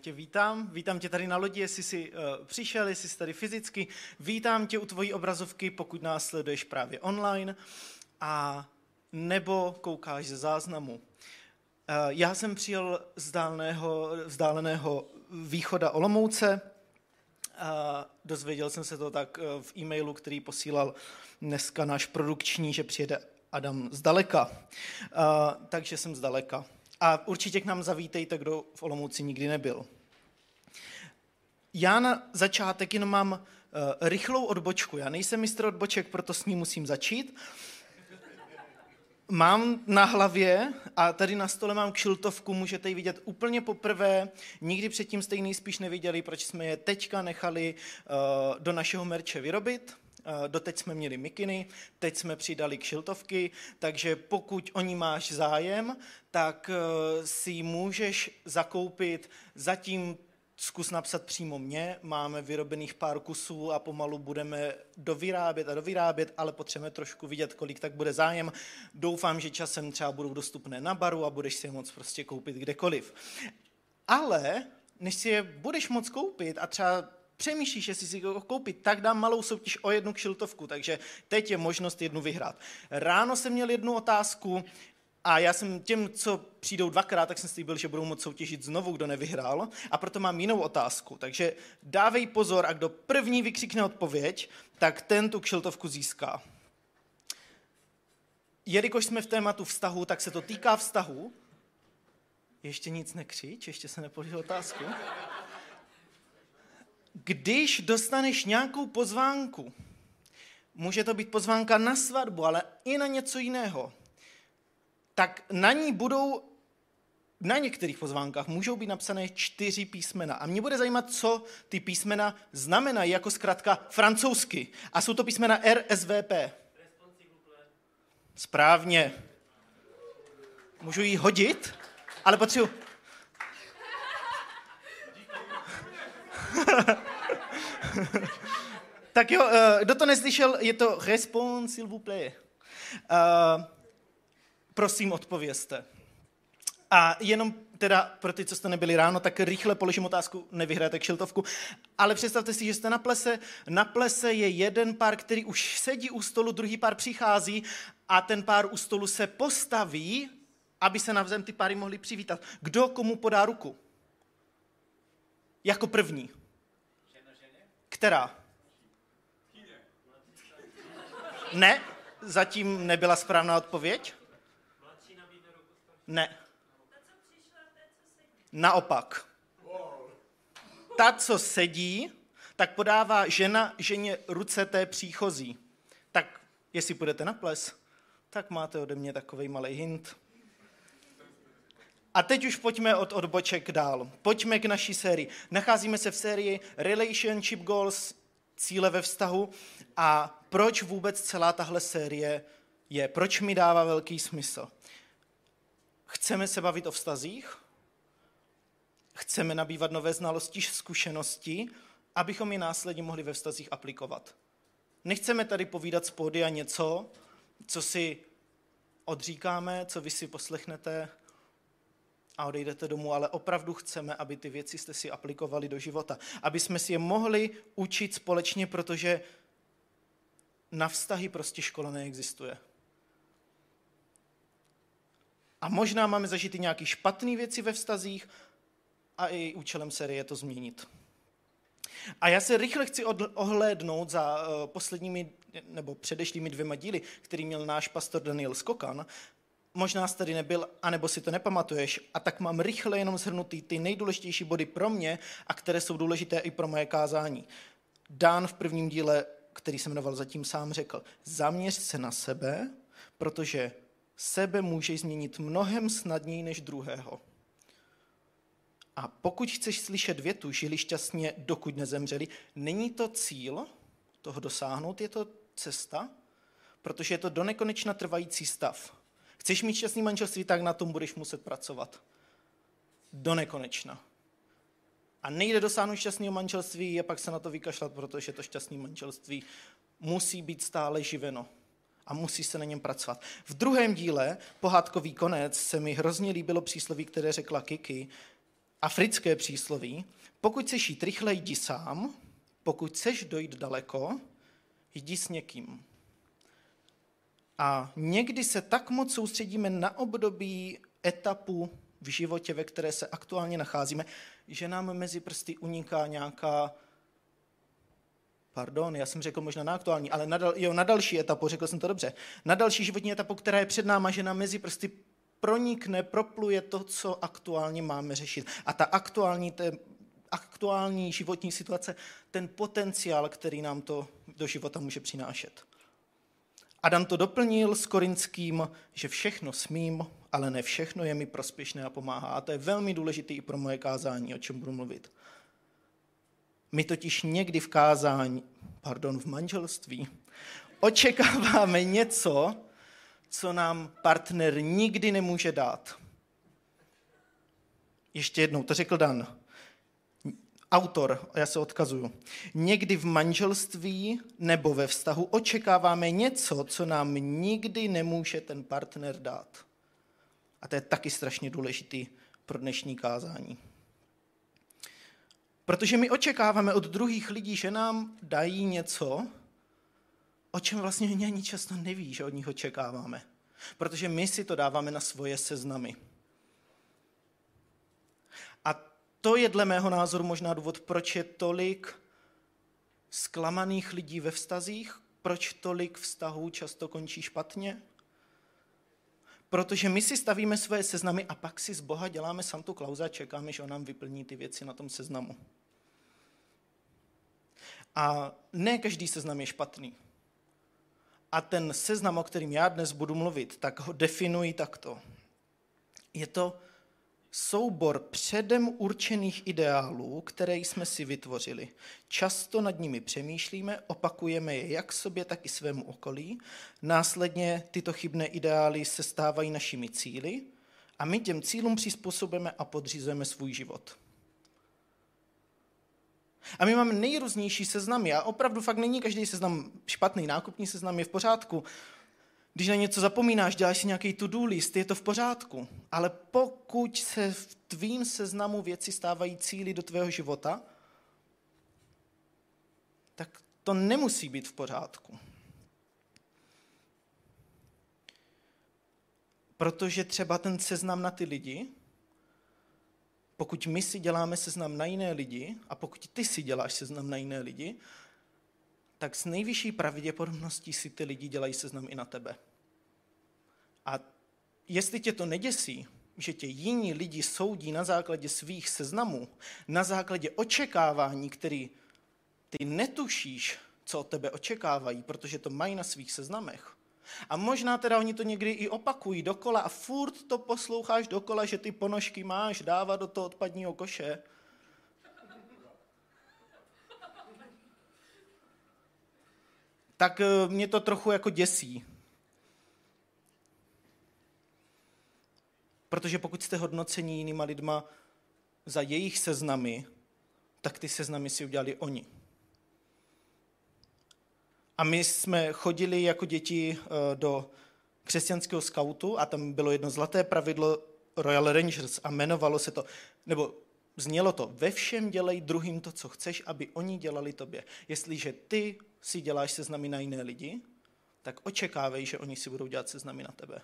tě vítám, vítám tě tady na lodi, jestli jsi uh, přišel, jestli jsi tady fyzicky. Vítám tě u tvojí obrazovky, pokud nás sleduješ právě online a nebo koukáš ze záznamu. Uh, já jsem přijel z dálného, vzdáleného východa Olomouce. Uh, dozvěděl jsem se to tak uh, v e-mailu, který posílal dneska náš produkční, že přijede Adam zdaleka. Uh, takže jsem zdaleka. A určitě k nám zavítejte, kdo v Olomouci nikdy nebyl. Já na začátek jenom mám uh, rychlou odbočku. Já nejsem mistr odboček, proto s ní musím začít. Mám na hlavě a tady na stole mám kšiltovku, můžete ji vidět úplně poprvé. Nikdy předtím jste ji nejspíš neviděli, proč jsme je teďka nechali uh, do našeho merče vyrobit. Uh, doteď jsme měli mikiny, teď jsme přidali kšiltovky, takže pokud o ní máš zájem, tak uh, si můžeš zakoupit zatím zkus napsat přímo mě, máme vyrobených pár kusů a pomalu budeme dovyrábět a dovyrábět, ale potřebujeme trošku vidět, kolik tak bude zájem. Doufám, že časem třeba budou dostupné na baru a budeš si je moc prostě koupit kdekoliv. Ale než si je budeš moc koupit a třeba přemýšlíš, jestli si ho koupit, tak dám malou soutěž o jednu kšiltovku, takže teď je možnost jednu vyhrát. Ráno jsem měl jednu otázku, a já jsem těm, co přijdou dvakrát, tak jsem slíbil, že budou moct soutěžit znovu, kdo nevyhrál. A proto mám jinou otázku. Takže dávej pozor a kdo první vykřikne odpověď, tak ten tu kšiltovku získá. Jelikož jsme v tématu vztahu, tak se to týká vztahu. Ještě nic nekřič, ještě se nepoložil otázku. Když dostaneš nějakou pozvánku, může to být pozvánka na svatbu, ale i na něco jiného, tak na ní budou, na některých pozvánkách můžou být napsané čtyři písmena. A mě bude zajímat, co ty písmena znamenají jako zkrátka francouzsky. A jsou to písmena RSVP. Správně. Můžu ji hodit, ale potřebuji... tak jo, eh, kdo to neslyšel, je to Respons, s'il vous plaît. Uh, prosím odpovězte. A jenom teda pro ty, co jste nebyli ráno, tak rychle položím otázku, nevyhrajete kšiltovku, ale představte si, že jste na plese, na plese je jeden pár, který už sedí u stolu, druhý pár přichází a ten pár u stolu se postaví, aby se navzem ty páry mohli přivítat. Kdo komu podá ruku? Jako první. Která? Ne, zatím nebyla správná odpověď. Ne. Naopak. Ta, co sedí, tak podává žena ženě ruce té příchozí. Tak jestli půjdete na ples, tak máte ode mě takový malý hint. A teď už pojďme od odboček dál. Pojďme k naší sérii. Nacházíme se v sérii Relationship Goals, cíle ve vztahu. A proč vůbec celá tahle série je? Proč mi dává velký smysl? Chceme se bavit o vztazích? Chceme nabývat nové znalosti, zkušenosti, abychom je následně mohli ve vztazích aplikovat. Nechceme tady povídat z a něco, co si odříkáme, co vy si poslechnete a odejdete domů, ale opravdu chceme, aby ty věci jste si aplikovali do života. Aby jsme si je mohli učit společně, protože na vztahy prostě škola neexistuje. A možná máme zažít i nějaké špatné věci ve vztazích a i účelem série je to změnit. A já se rychle chci ohlédnout za uh, posledními nebo předešlými dvěma díly, který měl náš pastor Daniel Skokan. Možná jsi tady nebyl, anebo si to nepamatuješ, a tak mám rychle jenom shrnutý ty nejdůležitější body pro mě a které jsou důležité i pro moje kázání. Dan v prvním díle, který se jmenoval Zatím sám, řekl, zaměř se na sebe, protože sebe můžeš změnit mnohem snadněji než druhého. A pokud chceš slyšet větu, žili šťastně, dokud nezemřeli, není to cíl toho dosáhnout, je to cesta, protože je to do nekonečna trvající stav. Chceš mít šťastný manželství, tak na tom budeš muset pracovat. Do nekonečna. A nejde dosáhnout šťastného manželství, je pak se na to vykašlat, protože to šťastné manželství musí být stále živeno a musí se na něm pracovat. V druhém díle, pohádkový konec, se mi hrozně líbilo přísloví, které řekla Kiki, africké přísloví. Pokud chceš jít rychle, jdi sám, pokud chceš dojít daleko, jdi s někým. A někdy se tak moc soustředíme na období, etapu v životě, ve které se aktuálně nacházíme, že nám mezi prsty uniká nějaká pardon, já jsem řekl možná na aktuální, ale na, dal, jo, na další etapu, řekl jsem to dobře, na další životní etapu, která je před náma, že nám mezi prsty pronikne, propluje to, co aktuálně máme řešit. A ta aktuální, te, aktuální životní situace, ten potenciál, který nám to do života může přinášet. Adam to doplnil s korinským, že všechno smím, ale ne všechno je mi prospěšné a pomáhá. A to je velmi důležité i pro moje kázání, o čem budu mluvit. My totiž někdy v kázání, pardon, v manželství, očekáváme něco, co nám partner nikdy nemůže dát. Ještě jednou, to řekl Dan. Autor, já se odkazuju. Někdy v manželství nebo ve vztahu očekáváme něco, co nám nikdy nemůže ten partner dát. A to je taky strašně důležitý pro dnešní kázání. Protože my očekáváme od druhých lidí, že nám dají něco, o čem vlastně oni ani často neví, že od nich očekáváme. Protože my si to dáváme na svoje seznamy. A to je dle mého názoru možná důvod, proč je tolik zklamaných lidí ve vztazích, proč tolik vztahů často končí špatně. Protože my si stavíme svoje seznamy a pak si z Boha děláme Santu Klauza a čekáme, že on nám vyplní ty věci na tom seznamu. A ne každý seznam je špatný. A ten seznam, o kterým já dnes budu mluvit, tak ho definuji takto. Je to soubor předem určených ideálů, které jsme si vytvořili. Často nad nimi přemýšlíme, opakujeme je jak sobě, tak i svému okolí. Následně tyto chybné ideály se stávají našimi cíly a my těm cílům přizpůsobíme a podřizujeme svůj život. A my máme nejrůznější seznamy a opravdu fakt není každý seznam špatný. Nákupní seznam je v pořádku. Když na něco zapomínáš, děláš si nějaký to-do list, je to v pořádku. Ale pokud se v tvým seznamu věci stávají cíly do tvého života, tak to nemusí být v pořádku. Protože třeba ten seznam na ty lidi pokud my si děláme seznam na jiné lidi a pokud ty si děláš seznam na jiné lidi, tak s nejvyšší pravděpodobností si ty lidi dělají seznam i na tebe. A jestli tě to neděsí, že tě jiní lidi soudí na základě svých seznamů, na základě očekávání, který ty netušíš, co od tebe očekávají, protože to mají na svých seznamech, a možná teda oni to někdy i opakují dokola a furt to posloucháš dokola, že ty ponožky máš dávat do toho odpadního koše. Tak eh, mě to trochu jako děsí. Protože pokud jste hodnocení jinýma lidma za jejich seznamy, tak ty seznamy si udělali oni. A my jsme chodili jako děti eh, do křesťanského skautu a tam bylo jedno zlaté pravidlo Royal Rangers a jmenovalo se to, nebo znělo to, ve všem dělej druhým to, co chceš, aby oni dělali tobě. Jestliže ty si děláš seznamy na jiné lidi, tak očekávej, že oni si budou dělat seznamy na tebe.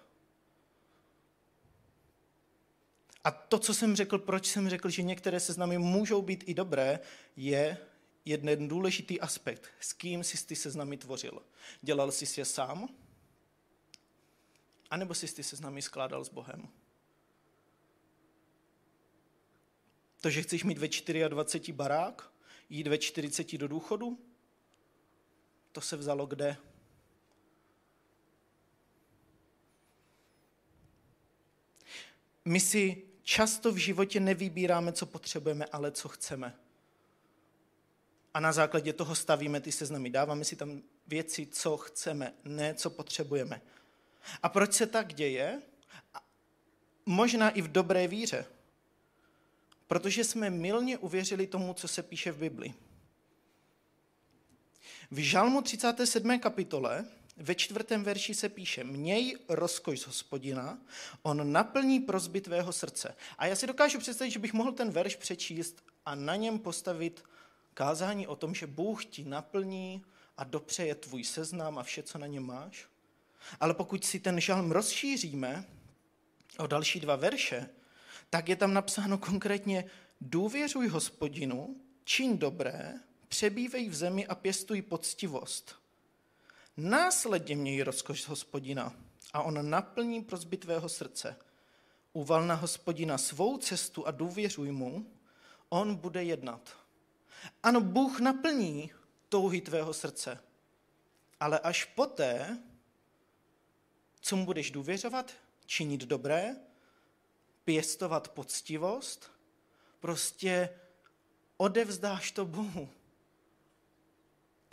A to, co jsem řekl, proč jsem řekl, že některé seznamy můžou být i dobré, je, jeden důležitý aspekt. S kým jsi ty seznamy tvořil? Dělal jsi je sám? A nebo jsi ty seznamy skládal s Bohem? To, že chceš mít ve 24 barák, jít ve 40 do důchodu, to se vzalo kde? My si často v životě nevybíráme, co potřebujeme, ale co chceme a na základě toho stavíme ty seznamy. Dáváme si tam věci, co chceme, ne co potřebujeme. A proč se tak děje? Možná i v dobré víře. Protože jsme milně uvěřili tomu, co se píše v Bibli. V Žalmu 37. kapitole ve čtvrtém verši se píše, měj rozkoš z hospodina, on naplní prozby tvého srdce. A já si dokážu představit, že bych mohl ten verš přečíst a na něm postavit kázání o tom, že Bůh ti naplní a dopřeje tvůj seznam a vše, co na něm máš. Ale pokud si ten žalm rozšíříme o další dva verše, tak je tam napsáno konkrétně důvěřuj hospodinu, čiň dobré, přebývej v zemi a pěstuj poctivost. Následně měj rozkoš hospodina a on naplní prozby tvého srdce. Uval na hospodina svou cestu a důvěřuj mu, on bude jednat. Ano, Bůh naplní touhy tvého srdce, ale až poté, co mu budeš důvěřovat, činit dobré, pěstovat poctivost, prostě odevzdáš to Bohu,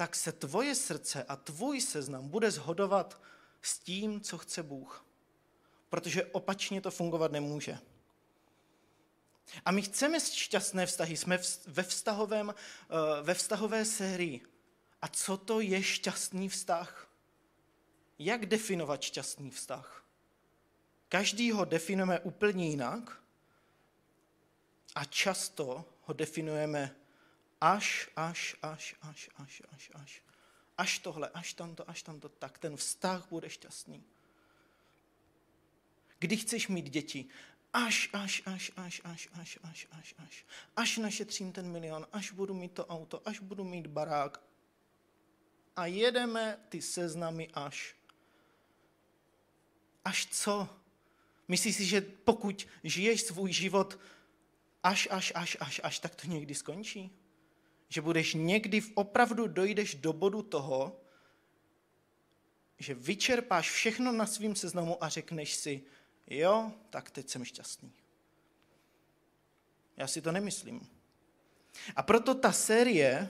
tak se tvoje srdce a tvůj seznam bude zhodovat s tím, co chce Bůh. Protože opačně to fungovat nemůže. A my chceme šťastné vztahy, jsme ve, vztahovém, eh, ve vztahové sérii. A co to je šťastný vztah? Jak definovat šťastný vztah? Každý ho definujeme úplně jinak a často ho definujeme až, až, až, až, až, až, až. Až tohle, až tamto, až tamto, tak ten vztah bude šťastný. Kdy chceš mít děti? Až, až, až, až, až, až, až, až, až. Až našetřím ten milion, až budu mít to auto, až budu mít barák. A jedeme ty seznamy až. Až co? Myslíš si, že pokud žiješ svůj život až, až, až, až, až, tak to někdy skončí? Že budeš někdy opravdu dojdeš do bodu toho, že vyčerpáš všechno na svým seznamu a řekneš si, jo, tak teď jsem šťastný. Já si to nemyslím. A proto ta série,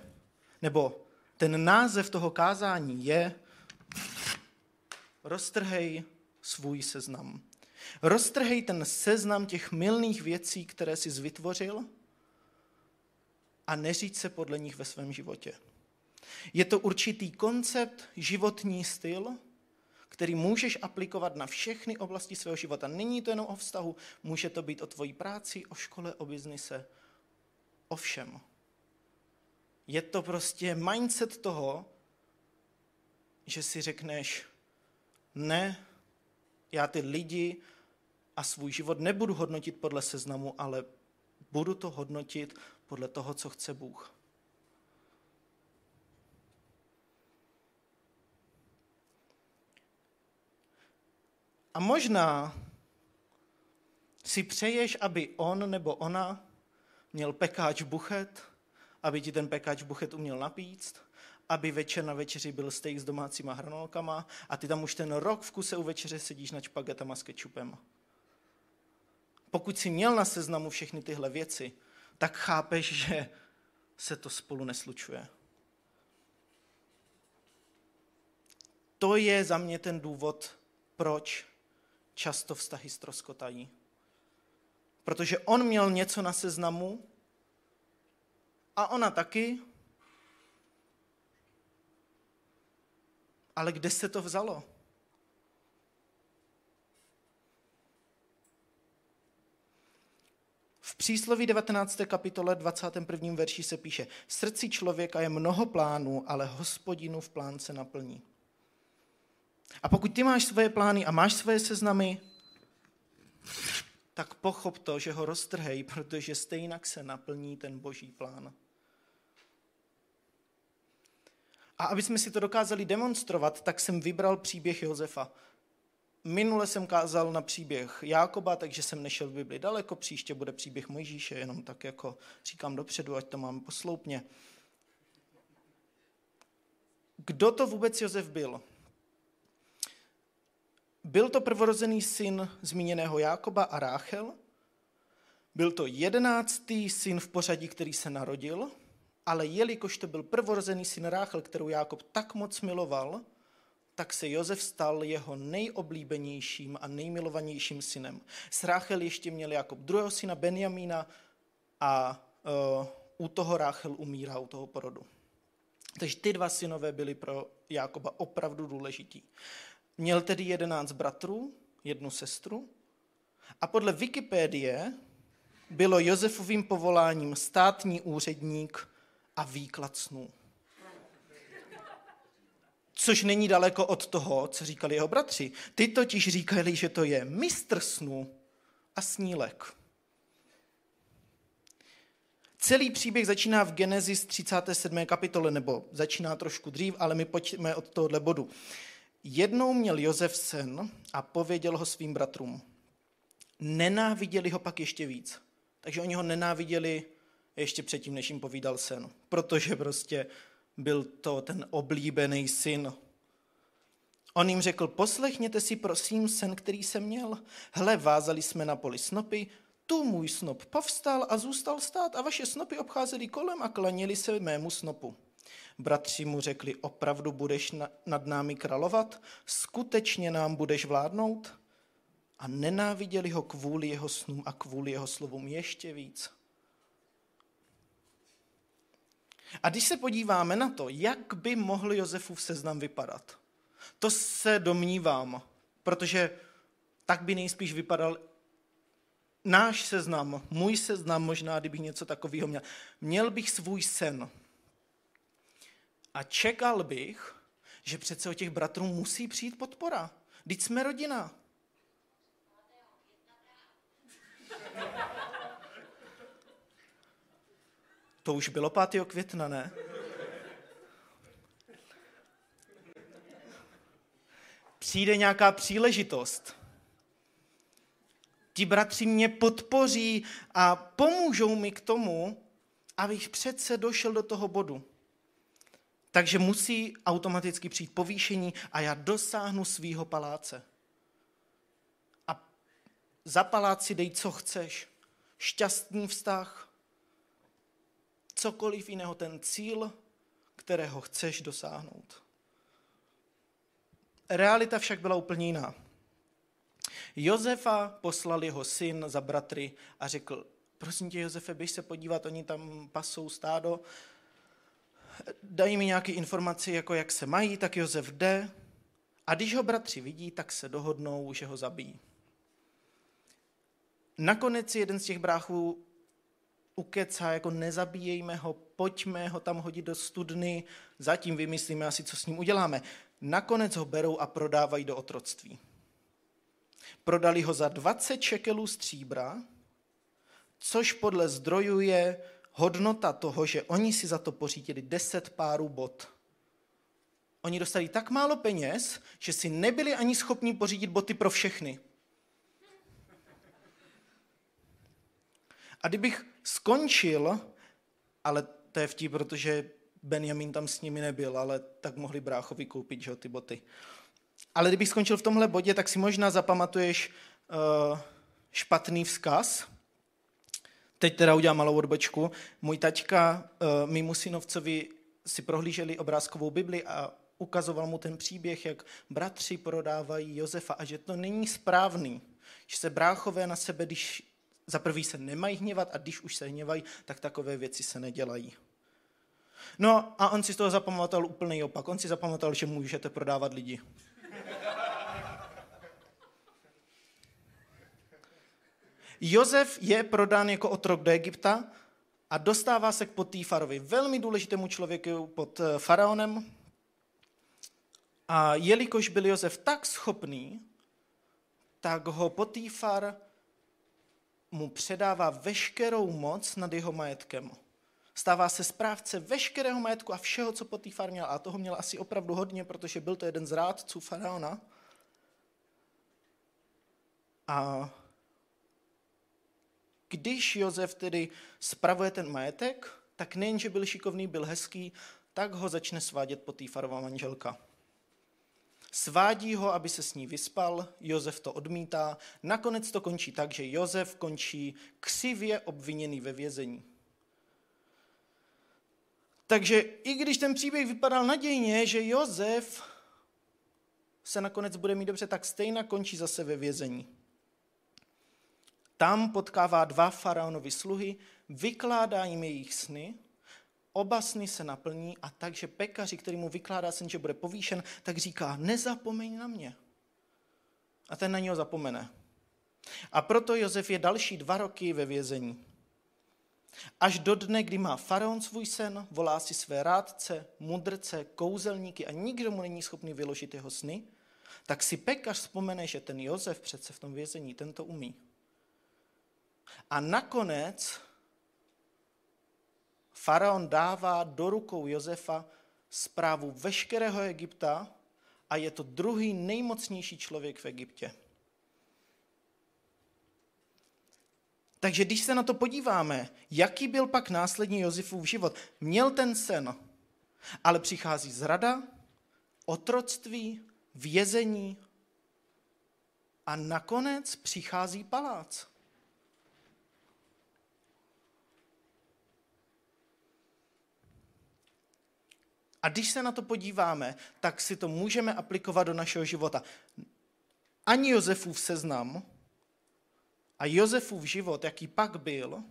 nebo ten název toho kázání je Roztrhej svůj seznam. Roztrhej ten seznam těch milných věcí, které jsi vytvořil a neříct se podle nich ve svém životě. Je to určitý koncept, životní styl, který můžeš aplikovat na všechny oblasti svého života. Není to jenom o vztahu, může to být o tvojí práci, o škole, o biznise, o všem. Je to prostě mindset toho, že si řekneš, ne, já ty lidi a svůj život nebudu hodnotit podle seznamu, ale budu to hodnotit podle toho, co chce Bůh. A možná si přeješ, aby on nebo ona měl pekáč buchet, aby ti ten pekáč buchet uměl napíct, aby večer na večeři byl steak s domácíma hranolkama a ty tam už ten rok v kuse u večeře sedíš na špagetama s kečupem. Pokud si měl na seznamu všechny tyhle věci, tak chápeš, že se to spolu neslučuje. To je za mě ten důvod, proč často vztahy stroskotají. Protože on měl něco na seznamu a ona taky, ale kde se to vzalo? V přísloví 19. kapitole 21. verši se píše, v srdci člověka je mnoho plánů, ale hospodinu v plán se naplní. A pokud ty máš svoje plány a máš svoje seznamy, tak pochop to, že ho roztrhej, protože stejně se naplní ten boží plán. A aby jsme si to dokázali demonstrovat, tak jsem vybral příběh Josefa. Minule jsem kázal na příběh Jákoba, takže jsem nešel v Bibli daleko, příště bude příběh Mojžíše, jenom tak jako říkám dopředu, ať to máme posloupně. Kdo to vůbec Josef byl? Byl to prvorozený syn zmíněného Jákoba a Ráchel. Byl to jedenáctý syn v pořadí, který se narodil, ale jelikož to byl prvorozený syn Ráchel, kterou Jákob tak moc miloval, tak se Josef stal jeho nejoblíbenějším a nejmilovanějším synem. S Ráchel ještě měl Jakob druhého syna Benjamína a uh, u toho Ráchel umírá, u toho porodu. Takže ty dva synové byli pro Jákoba opravdu důležití. Měl tedy jedenáct bratrů, jednu sestru a podle Wikipédie bylo Josefovým povoláním státní úředník a výklad snů. Což není daleko od toho, co říkali jeho bratři. Ty totiž říkali, že to je mistr snů a snílek. Celý příběh začíná v Genesis 37. kapitole, nebo začíná trošku dřív, ale my pojďme od tohohle bodu. Jednou měl Josef sen a pověděl ho svým bratrům. Nenáviděli ho pak ještě víc. Takže oni ho nenáviděli ještě předtím, než jim povídal sen. Protože prostě byl to ten oblíbený syn. On jim řekl, poslechněte si prosím sen, který jsem měl. Hle, vázali jsme na poli snopy, tu můj snop povstal a zůstal stát a vaše snopy obcházely kolem a klanili se mému snopu. Bratři mu řekli, opravdu budeš nad námi královat? Skutečně nám budeš vládnout? A nenáviděli ho kvůli jeho snům a kvůli jeho slovům ještě víc. A když se podíváme na to, jak by mohl Josefův seznam vypadat, to se domnívám, protože tak by nejspíš vypadal náš seznam, můj seznam možná, kdybych něco takového měl. Měl bych svůj sen. A čekal bych, že přece o těch bratrů musí přijít podpora. Teď jsme rodina. To už bylo 5. května, ne? Přijde nějaká příležitost. Ti bratři mě podpoří a pomůžou mi k tomu, abych přece došel do toho bodu. Takže musí automaticky přijít povýšení a já dosáhnu svýho paláce. A za paláci dej, co chceš. Šťastný vztah, cokoliv jiného, ten cíl, kterého chceš dosáhnout. Realita však byla úplně jiná. Josefa poslal jeho syn za bratry a řekl, prosím tě, Josefe, běž se podívat, oni tam pasou stádo, dají mi nějaké informace, jako jak se mají, tak Josef jde a když ho bratři vidí, tak se dohodnou, že ho zabijí. Nakonec jeden z těch bráchů ukecá, jako nezabíjejme ho, pojďme ho tam hodit do studny, zatím vymyslíme asi, co s ním uděláme. Nakonec ho berou a prodávají do otroctví. Prodali ho za 20 šekelů stříbra, což podle zdrojů je hodnota toho, že oni si za to pořídili 10 párů bot. Oni dostali tak málo peněz, že si nebyli ani schopni pořídit boty pro všechny. A kdybych skončil, ale to je vtip, protože Benjamin tam s nimi nebyl, ale tak mohli bráchovi koupit že, ty boty. Ale kdybych skončil v tomhle bodě, tak si možná zapamatuješ uh, špatný vzkaz. Teď teda udělám malou odbočku. Můj taťka uh, mýmu synovcovi si prohlíželi obrázkovou Bibli a ukazoval mu ten příběh, jak bratři prodávají Josefa a že to není správný, že se bráchové na sebe, když za prvý se nemají hněvat a když už se hněvají, tak takové věci se nedělají. No a on si z toho zapamatoval úplný opak. On si zapamatoval, že můžete prodávat lidi. Jozef je prodán jako otrok do Egypta a dostává se k Potýfarovi, velmi důležitému člověku pod eh, faraonem. A jelikož byl Jozef tak schopný, tak ho Potýfar mu předává veškerou moc nad jeho majetkem. Stává se správce veškerého majetku a všeho, co Potýfar měl. A toho měl asi opravdu hodně, protože byl to jeden z rádců faraona. A když Jozef tedy spravuje ten majetek, tak nejen, že byl šikovný, byl hezký, tak ho začne svádět Potýfarova manželka. Svádí ho, aby se s ní vyspal, Jozef to odmítá, nakonec to končí tak, že Jozef končí křivě obviněný ve vězení. Takže i když ten příběh vypadal nadějně, že Jozef se nakonec bude mít dobře, tak stejně končí zase ve vězení. Tam potkává dva faraonovi sluhy, vykládá jim jejich sny oba sny se naplní a takže pekaři, který mu vykládá sen, že bude povýšen, tak říká, nezapomeň na mě. A ten na něho zapomene. A proto Josef je další dva roky ve vězení. Až do dne, kdy má faraon svůj sen, volá si své rádce, mudrce, kouzelníky a nikdo mu není schopný vyložit jeho sny, tak si pekař vzpomene, že ten Josef přece v tom vězení, ten to umí. A nakonec faraon dává do rukou Josefa zprávu veškerého Egypta a je to druhý nejmocnější člověk v Egyptě. Takže když se na to podíváme, jaký byl pak následně Josefův život, měl ten sen, ale přichází zrada, otroctví, vězení a nakonec přichází palác. A když se na to podíváme, tak si to můžeme aplikovat do našeho života. Ani Josefův seznam a Josefův život, jaký pak byl,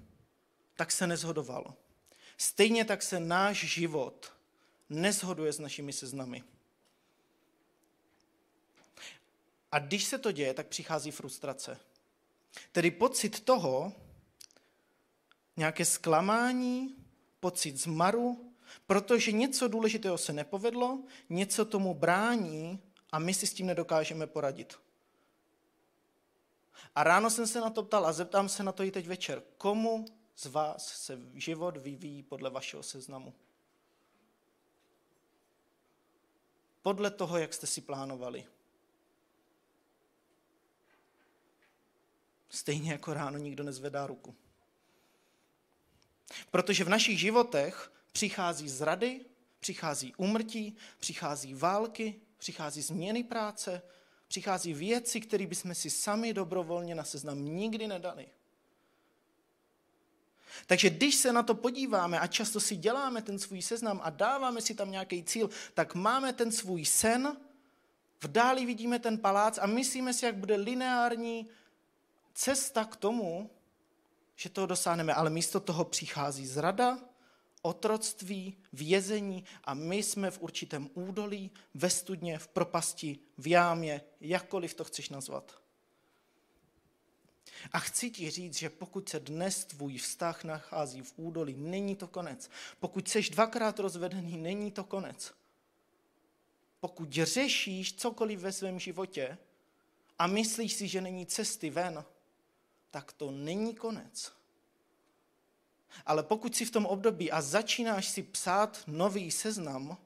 tak se nezhodoval. Stejně tak se náš život nezhoduje s našimi seznamy. A když se to děje, tak přichází frustrace. Tedy pocit toho, nějaké zklamání, pocit zmaru, protože něco důležitého se nepovedlo, něco tomu brání a my si s tím nedokážeme poradit. A ráno jsem se na to ptal a zeptám se na to i teď večer. Komu z vás se život vyvíjí podle vašeho seznamu? Podle toho, jak jste si plánovali. Stejně jako ráno nikdo nezvedá ruku. Protože v našich životech přichází zrady, přichází umrtí, přichází války, přichází změny práce, přichází věci, které bychom si sami dobrovolně na seznam nikdy nedali. Takže když se na to podíváme a často si děláme ten svůj seznam a dáváme si tam nějaký cíl, tak máme ten svůj sen, v dáli vidíme ten palác a myslíme si, jak bude lineární cesta k tomu, že toho dosáhneme. Ale místo toho přichází zrada, otroctví, vězení a my jsme v určitém údolí, ve studně, v propasti, v jámě, jakkoliv to chceš nazvat. A chci ti říct, že pokud se dnes tvůj vztah nachází v údolí, není to konec. Pokud seš dvakrát rozvedený, není to konec. Pokud řešíš cokoliv ve svém životě a myslíš si, že není cesty ven, tak to není konec. Ale pokud si v tom období a začínáš si psát nový seznam,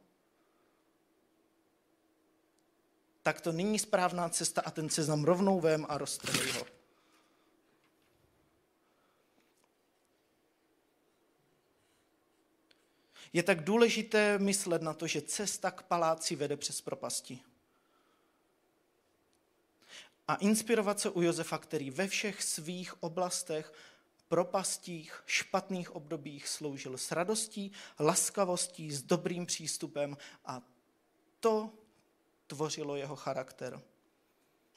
tak to není správná cesta a ten seznam rovnou vem a roztrhej ho. Je tak důležité myslet na to, že cesta k paláci vede přes propasti. A inspirovat se u Josefa, který ve všech svých oblastech propastích, špatných obdobích sloužil s radostí, laskavostí, s dobrým přístupem a to tvořilo jeho charakter.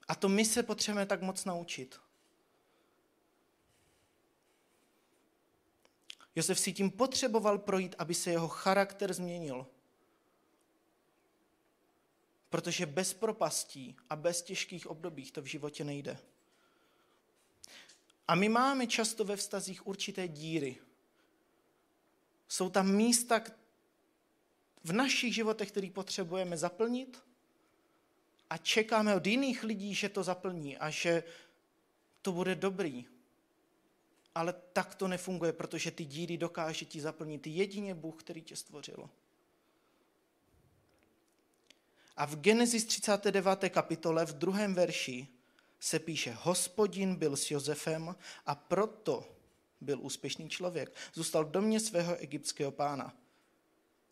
A to my se potřebujeme tak moc naučit. Josef si tím potřeboval projít, aby se jeho charakter změnil. Protože bez propastí a bez těžkých obdobích to v životě nejde. A my máme často ve vztazích určité díry. Jsou tam místa v našich životech, které potřebujeme zaplnit a čekáme od jiných lidí, že to zaplní a že to bude dobrý. Ale tak to nefunguje, protože ty díry dokáže ti zaplnit jedině Bůh, který tě stvořil. A v Genesis 39. kapitole v druhém verši se píše, hospodin byl s Josefem a proto byl úspěšný člověk. Zůstal v domě svého egyptského pána.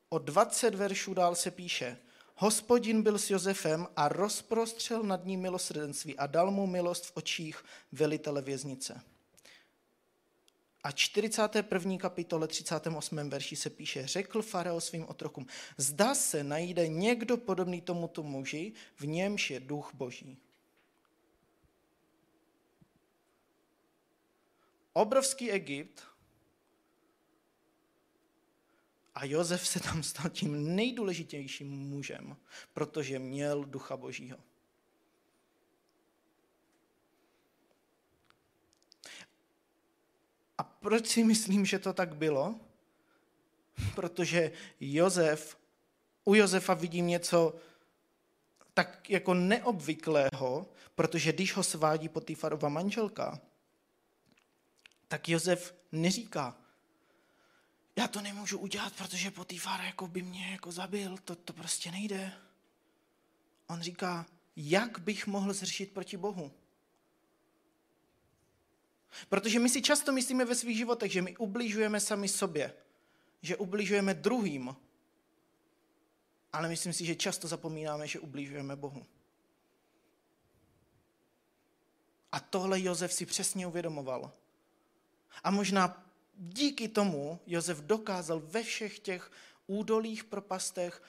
O 20 veršů dál se píše, hospodin byl s Josefem a rozprostřel nad ním milosrdenství a dal mu milost v očích velitele věznice. A 41. kapitole 38. verši se píše, řekl Farao svým otrokům, zda se najde někdo podobný tomuto muži, v němž je duch boží. Obrovský Egypt A Jozef se tam stal tím nejdůležitějším mužem, protože měl ducha božího. A proč si myslím, že to tak bylo? Protože Jozef, u Josefa vidím něco tak jako neobvyklého, protože když ho svádí Potifarova manželka, tak Jozef neříká, já to nemůžu udělat, protože Potifar jako by mě jako zabil, to, to prostě nejde. On říká, jak bych mohl zřešit proti Bohu? Protože my si často myslíme ve svých životech, že my ubližujeme sami sobě, že ubližujeme druhým, ale myslím si, že často zapomínáme, že ubližujeme Bohu. A tohle Jozef si přesně uvědomoval. A možná díky tomu Jozef dokázal ve všech těch údolích, propastech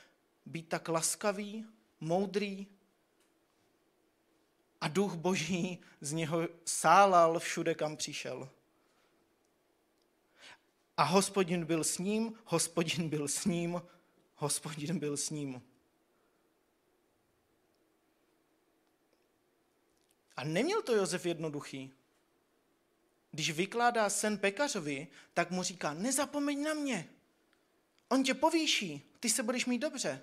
být tak laskavý, moudrý a duch boží z něho sálal všude, kam přišel. A hospodin byl s ním, hospodin byl s ním, hospodin byl s ním. A neměl to Josef jednoduchý. Když vykládá sen pekařovi, tak mu říká, nezapomeň na mě. On tě povýší, ty se budeš mít dobře.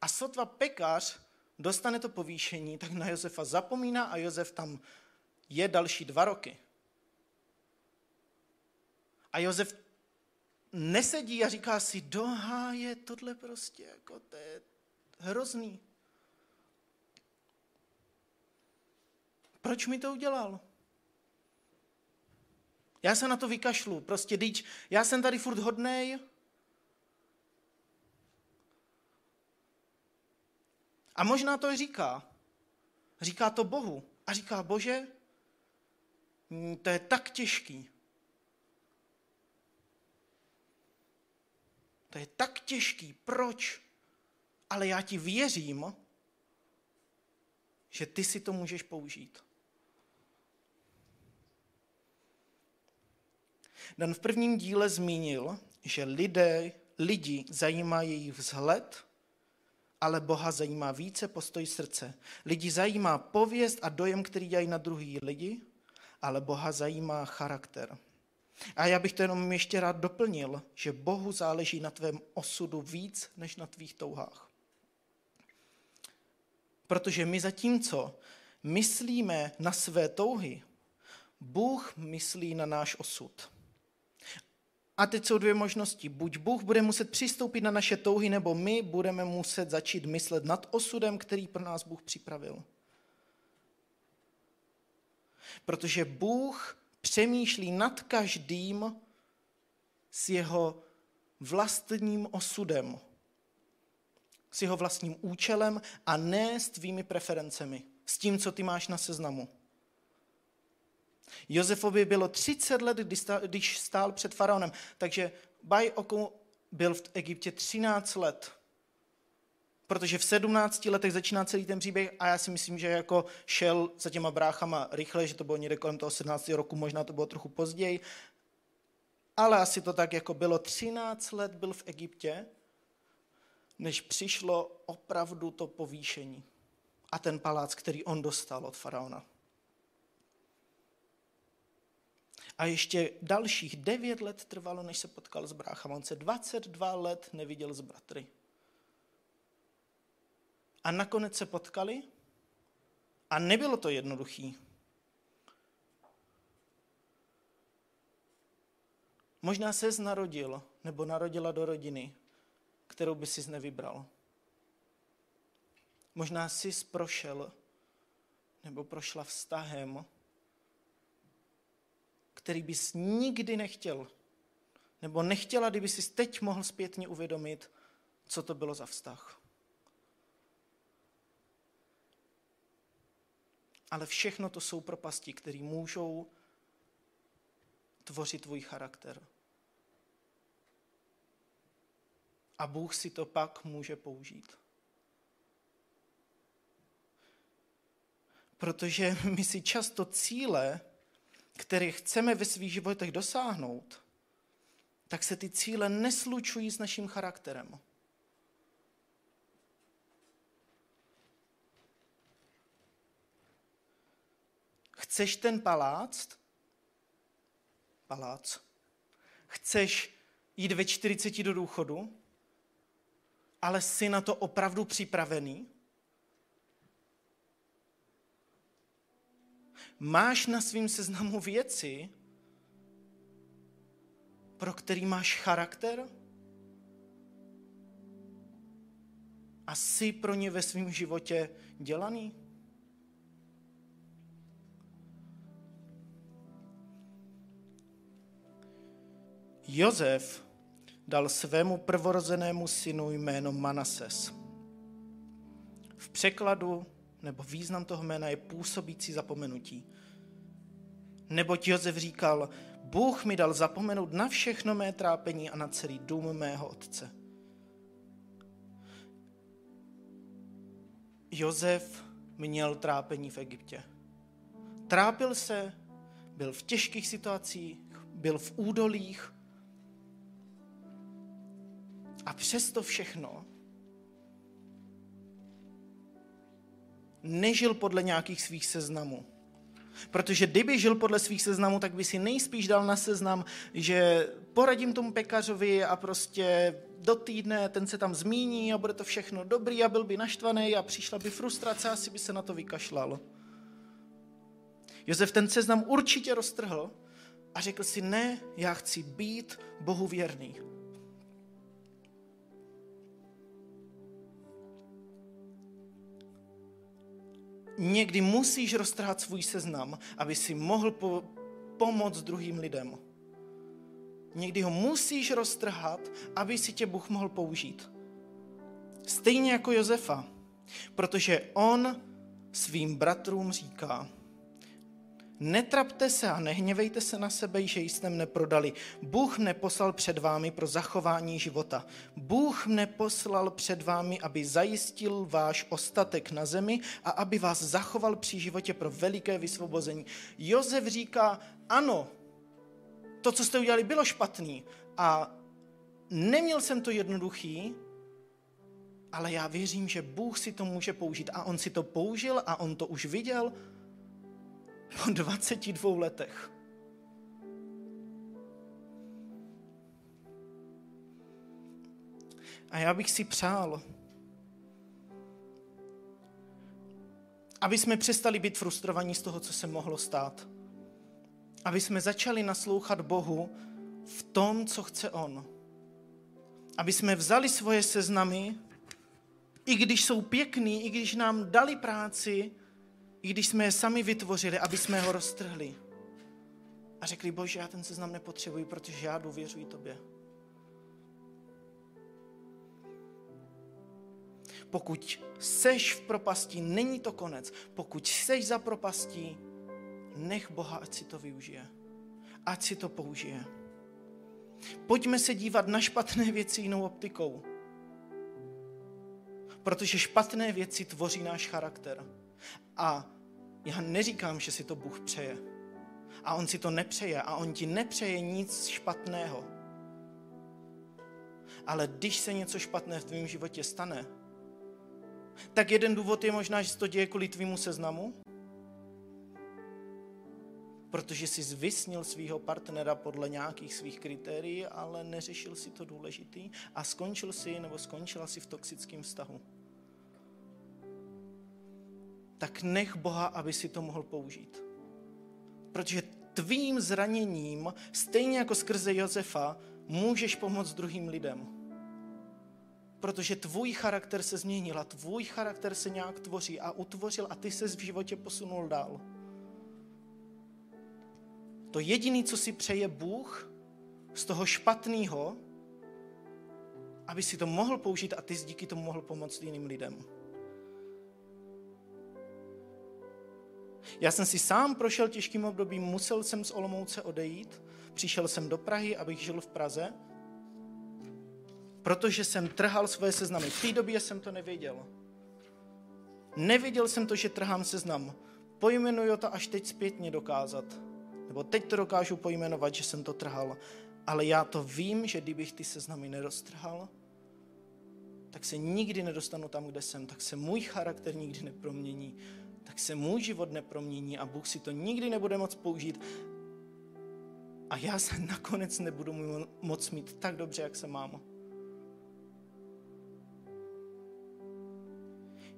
A sotva pekař dostane to povýšení, tak na Josefa zapomíná a Josef tam je další dva roky. A Josef nesedí a říká si, doha je tohle prostě, jako to je hrozný. Proč mi to udělal? Já se na to vykašlu. Prostě, když já jsem tady furt hodnej. A možná to říká. Říká to Bohu. A říká, Bože, to je tak těžký. To je tak těžký. Proč? Ale já ti věřím, že ty si to můžeš použít. Dan v prvním díle zmínil, že lidé, lidi zajímá jejich vzhled, ale Boha zajímá více postoj srdce. Lidi zajímá pověst a dojem, který dělají na druhý lidi, ale Boha zajímá charakter. A já bych to jenom ještě rád doplnil, že Bohu záleží na tvém osudu víc než na tvých touhách. Protože my zatímco myslíme na své touhy, Bůh myslí na náš osud. A teď jsou dvě možnosti. Buď Bůh bude muset přistoupit na naše touhy, nebo my budeme muset začít myslet nad osudem, který pro nás Bůh připravil. Protože Bůh přemýšlí nad každým s jeho vlastním osudem, s jeho vlastním účelem a ne s tvými preferencemi, s tím, co ty máš na seznamu. Josefovi bylo 30 let, když stál před faraonem, takže Baj Oku byl v Egyptě 13 let. Protože v 17 letech začíná celý ten příběh a já si myslím, že jako šel za těma bráchama rychle, že to bylo někde kolem toho 17 roku, možná to bylo trochu později, ale asi to tak jako bylo. 13 let byl v Egyptě, než přišlo opravdu to povýšení a ten palác, který on dostal od faraona. A ještě dalších devět let trvalo, než se potkal s bráchama. On se 22 let neviděl s bratry. A nakonec se potkali a nebylo to jednoduchý. Možná se narodil nebo narodila do rodiny, kterou by si nevybral. Možná jsi prošel nebo prošla vztahem, který bys nikdy nechtěl. Nebo nechtěla, kdyby si teď mohl zpětně uvědomit, co to bylo za vztah. Ale všechno to jsou propasti, které můžou tvořit tvůj charakter. A Bůh si to pak může použít. Protože my si často cíle, které chceme ve svých životech dosáhnout, tak se ty cíle neslučují s naším charakterem. Chceš ten palác? Palác. Chceš jít ve 40 do důchodu? Ale jsi na to opravdu připravený? Máš na svém seznamu věci, pro který máš charakter? A jsi pro ně ve svém životě dělaný? Jozef dal svému prvorozenému synu jméno Manases. V překladu nebo význam toho jména je působící zapomenutí. Neboť Jozef říkal, Bůh mi dal zapomenout na všechno mé trápení a na celý dům mého otce. Jozef měl trápení v Egyptě. Trápil se, byl v těžkých situacích, byl v údolích, a přesto všechno nežil podle nějakých svých seznamů. Protože kdyby žil podle svých seznamů, tak by si nejspíš dal na seznam, že poradím tomu pekařovi a prostě do týdne ten se tam zmíní a bude to všechno dobrý a byl by naštvaný a přišla by frustrace a asi by se na to vykašlal. Josef ten seznam určitě roztrhl a řekl si, ne, já chci být Bohu věrný. Někdy musíš roztrhat svůj seznam, aby si mohl po- pomoct druhým lidem. Někdy ho musíš roztrhat, aby si tě Bůh mohl použít. Stejně jako Josefa, protože on svým bratrům říká, Netrapte se a nehněvejte se na sebe, že jste mne prodali. Bůh mne poslal před vámi pro zachování života. Bůh mne poslal před vámi, aby zajistil váš ostatek na zemi a aby vás zachoval při životě pro veliké vysvobození. Jozef říká, ano, to, co jste udělali, bylo špatný a neměl jsem to jednoduchý, ale já věřím, že Bůh si to může použít a on si to použil a on to už viděl po 22 letech. A já bych si přál, aby jsme přestali být frustrovaní z toho, co se mohlo stát. Aby jsme začali naslouchat Bohu v tom, co chce On. Aby jsme vzali svoje seznamy, i když jsou pěkný, i když nám dali práci, i když jsme je sami vytvořili, aby jsme ho roztrhli. A řekli, bože, já ten seznam nepotřebuji, protože já důvěřuji tobě. Pokud seš v propasti, není to konec. Pokud seš za propastí, nech Boha, ať si to využije. Ať si to použije. Pojďme se dívat na špatné věci jinou optikou. Protože špatné věci tvoří náš charakter. A já neříkám, že si to Bůh přeje. A on si to nepřeje a on ti nepřeje nic špatného. Ale když se něco špatné v tvém životě stane, tak jeden důvod je možná, že se to děje kvůli tvýmu seznamu, protože jsi zvysnil svého partnera podle nějakých svých kritérií, ale neřešil si to důležitý a skončil si nebo skončila si v toxickém vztahu tak nech Boha, aby si to mohl použít. Protože tvým zraněním, stejně jako skrze Josefa, můžeš pomoct druhým lidem. Protože tvůj charakter se změnil a tvůj charakter se nějak tvoří a utvořil a ty se v životě posunul dál. To jediné, co si přeje Bůh z toho špatného, aby si to mohl použít a ty díky tomu mohl pomoct jiným lidem. Já jsem si sám prošel těžkým obdobím, musel jsem z Olomouce odejít, přišel jsem do Prahy, abych žil v Praze, protože jsem trhal svoje seznamy. V té době jsem to nevěděl. Nevěděl jsem to, že trhám seznam. Pojmenuju to až teď zpětně dokázat. Nebo teď to dokážu pojmenovat, že jsem to trhal. Ale já to vím, že kdybych ty seznamy neroztrhal, tak se nikdy nedostanu tam, kde jsem, tak se můj charakter nikdy nepromění, tak se můj život nepromění a Bůh si to nikdy nebude moc použít. A já se nakonec nebudu moc mít tak dobře, jak se mám.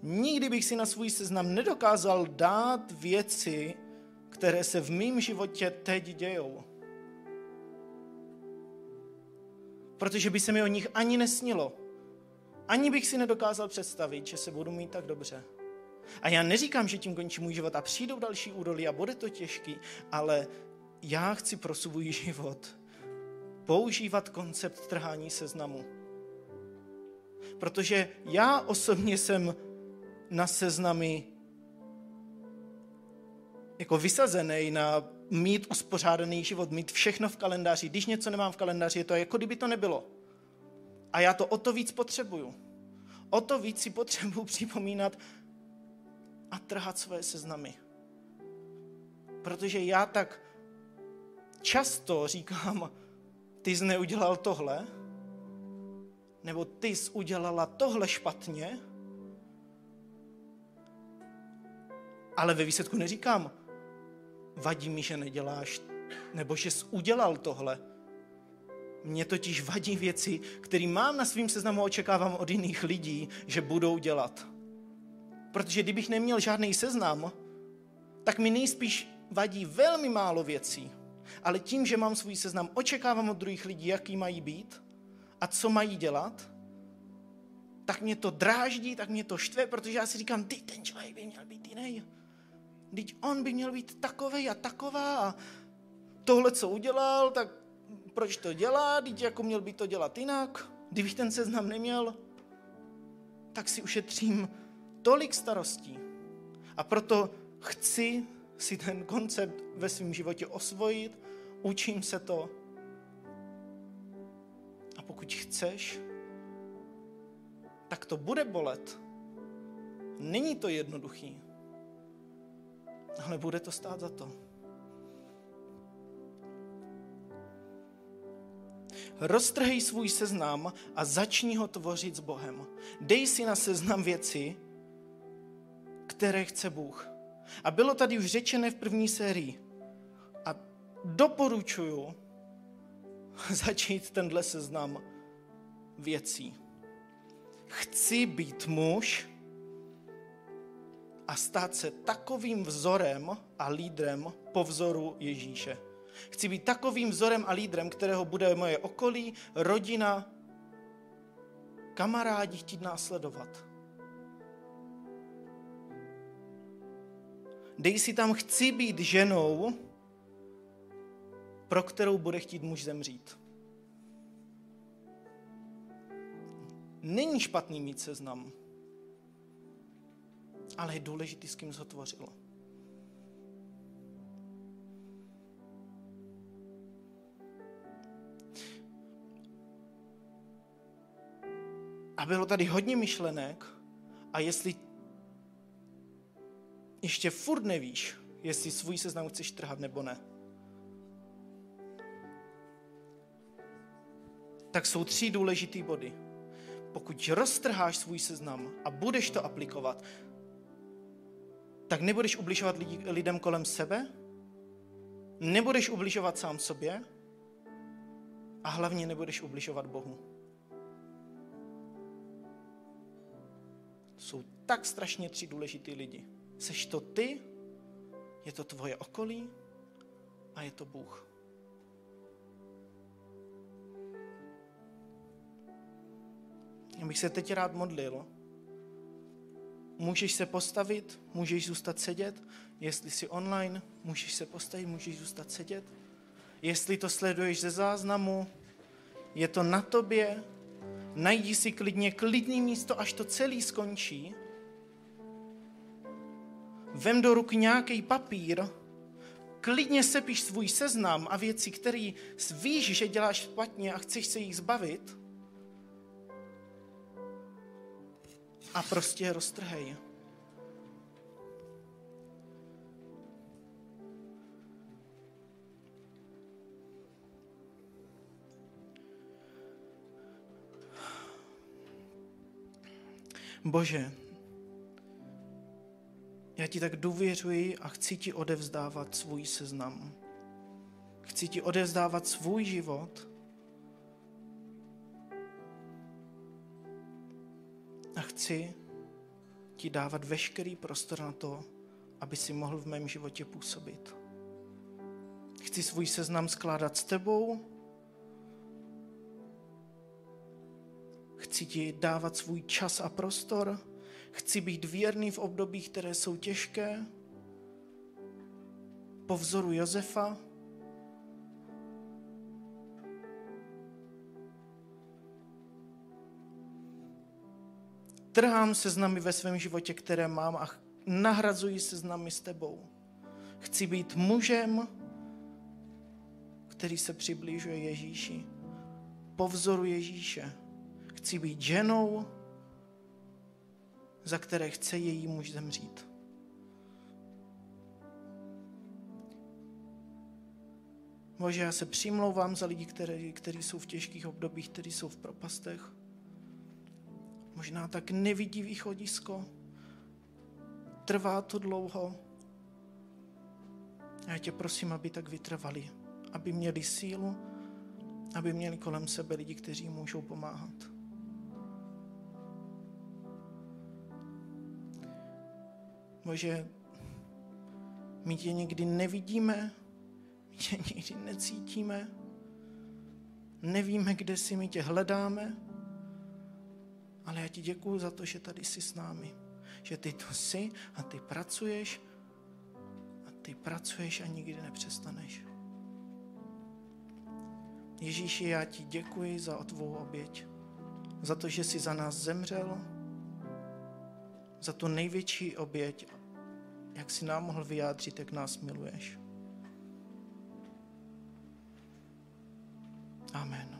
Nikdy bych si na svůj seznam nedokázal dát věci, které se v mém životě teď dějou. Protože by se mi o nich ani nesnilo. Ani bych si nedokázal představit, že se budu mít tak dobře. A já neříkám, že tím končí můj život a přijdou další údolí a bude to těžký, ale já chci pro svůj život používat koncept trhání seznamu. Protože já osobně jsem na seznamy jako vysazený na mít uspořádaný život, mít všechno v kalendáři. Když něco nemám v kalendáři, je to jako kdyby to nebylo. A já to o to víc potřebuju. O to víc si potřebuju připomínat a trhat své seznamy. Protože já tak často říkám, ty jsi neudělal tohle, nebo ty jsi udělala tohle špatně, ale ve výsledku neříkám, vadí mi, že neděláš, nebo že jsi udělal tohle. Mně totiž vadí věci, které mám na svém seznamu a očekávám od jiných lidí, že budou dělat. Protože kdybych neměl žádný seznam, tak mi nejspíš vadí velmi málo věcí. Ale tím, že mám svůj seznam, očekávám od druhých lidí, jaký mají být a co mají dělat, tak mě to dráždí, tak mě to štve, protože já si říkám, ty, ten člověk by měl být jiný. Teď on by měl být takovej a taková a tohle, co udělal, tak proč to dělá? Teď jako měl by to dělat jinak. Kdybych ten seznam neměl, tak si ušetřím tolik starostí. A proto chci si ten koncept ve svém životě osvojit, učím se to. A pokud chceš, tak to bude bolet. Není to jednoduchý ale bude to stát za to. Roztrhej svůj seznam a začni ho tvořit s Bohem. Dej si na seznam věci, které chce Bůh. A bylo tady už řečené v první sérii. A doporučuju začít tenhle seznam věcí. Chci být muž, a stát se takovým vzorem a lídrem po vzoru Ježíše. Chci být takovým vzorem a lídrem, kterého bude moje okolí, rodina, kamarádi chtít následovat. Dej si tam, chci být ženou, pro kterou bude chtít muž zemřít. Není špatný mít seznam ale je důležitý, s kým ho tvořil. A bylo tady hodně myšlenek a jestli ještě furt nevíš, jestli svůj seznam chceš trhat nebo ne, tak jsou tři důležité body. Pokud roztrháš svůj seznam a budeš to aplikovat, tak nebudeš ubližovat lidi, lidem kolem sebe, nebudeš ubližovat sám sobě a hlavně nebudeš ubližovat Bohu. Jsou tak strašně tři důležitý lidi. Seš to ty, je to tvoje okolí a je to Bůh. Já bych se teď rád modlil, Můžeš se postavit, můžeš zůstat sedět. Jestli jsi online, můžeš se postavit, můžeš zůstat sedět. Jestli to sleduješ ze záznamu, je to na tobě. Najdi si klidně klidný místo, až to celý skončí vem do ruky nějaký papír, klidně sepiš svůj seznam a věci, které víš, že děláš špatně a chceš se jich zbavit a prostě je roztrhej. Bože, já ti tak důvěřuji a chci ti odevzdávat svůj seznam. Chci ti odevzdávat svůj život a chci ti dávat veškerý prostor na to, aby si mohl v mém životě působit. Chci svůj seznam skládat s tebou, chci ti dávat svůj čas a prostor, chci být věrný v obdobích, které jsou těžké, po vzoru Josefa, Trhám seznamy ve svém životě, které mám a nahrazuji seznamy s tebou. Chci být mužem, který se přiblížuje Ježíši. Po vzoru Ježíše. Chci být ženou, za které chce její muž zemřít. Bože, já se přimlouvám za lidi, kteří, jsou v těžkých obdobích, kteří jsou v propastech možná tak nevidí východisko. Trvá to dlouho. Já tě prosím, aby tak vytrvali, aby měli sílu, aby měli kolem sebe lidi, kteří můžou pomáhat. Bože, my tě někdy nevidíme, my tě někdy necítíme, nevíme, kde si my tě hledáme, ale já ti děkuju za to, že tady jsi s námi. Že ty tu jsi a ty pracuješ a ty pracuješ a nikdy nepřestaneš. Ježíši, já ti děkuji za tvou oběť. Za to, že jsi za nás zemřel. Za tu největší oběť, jak jsi nám mohl vyjádřit, jak nás miluješ. Amen.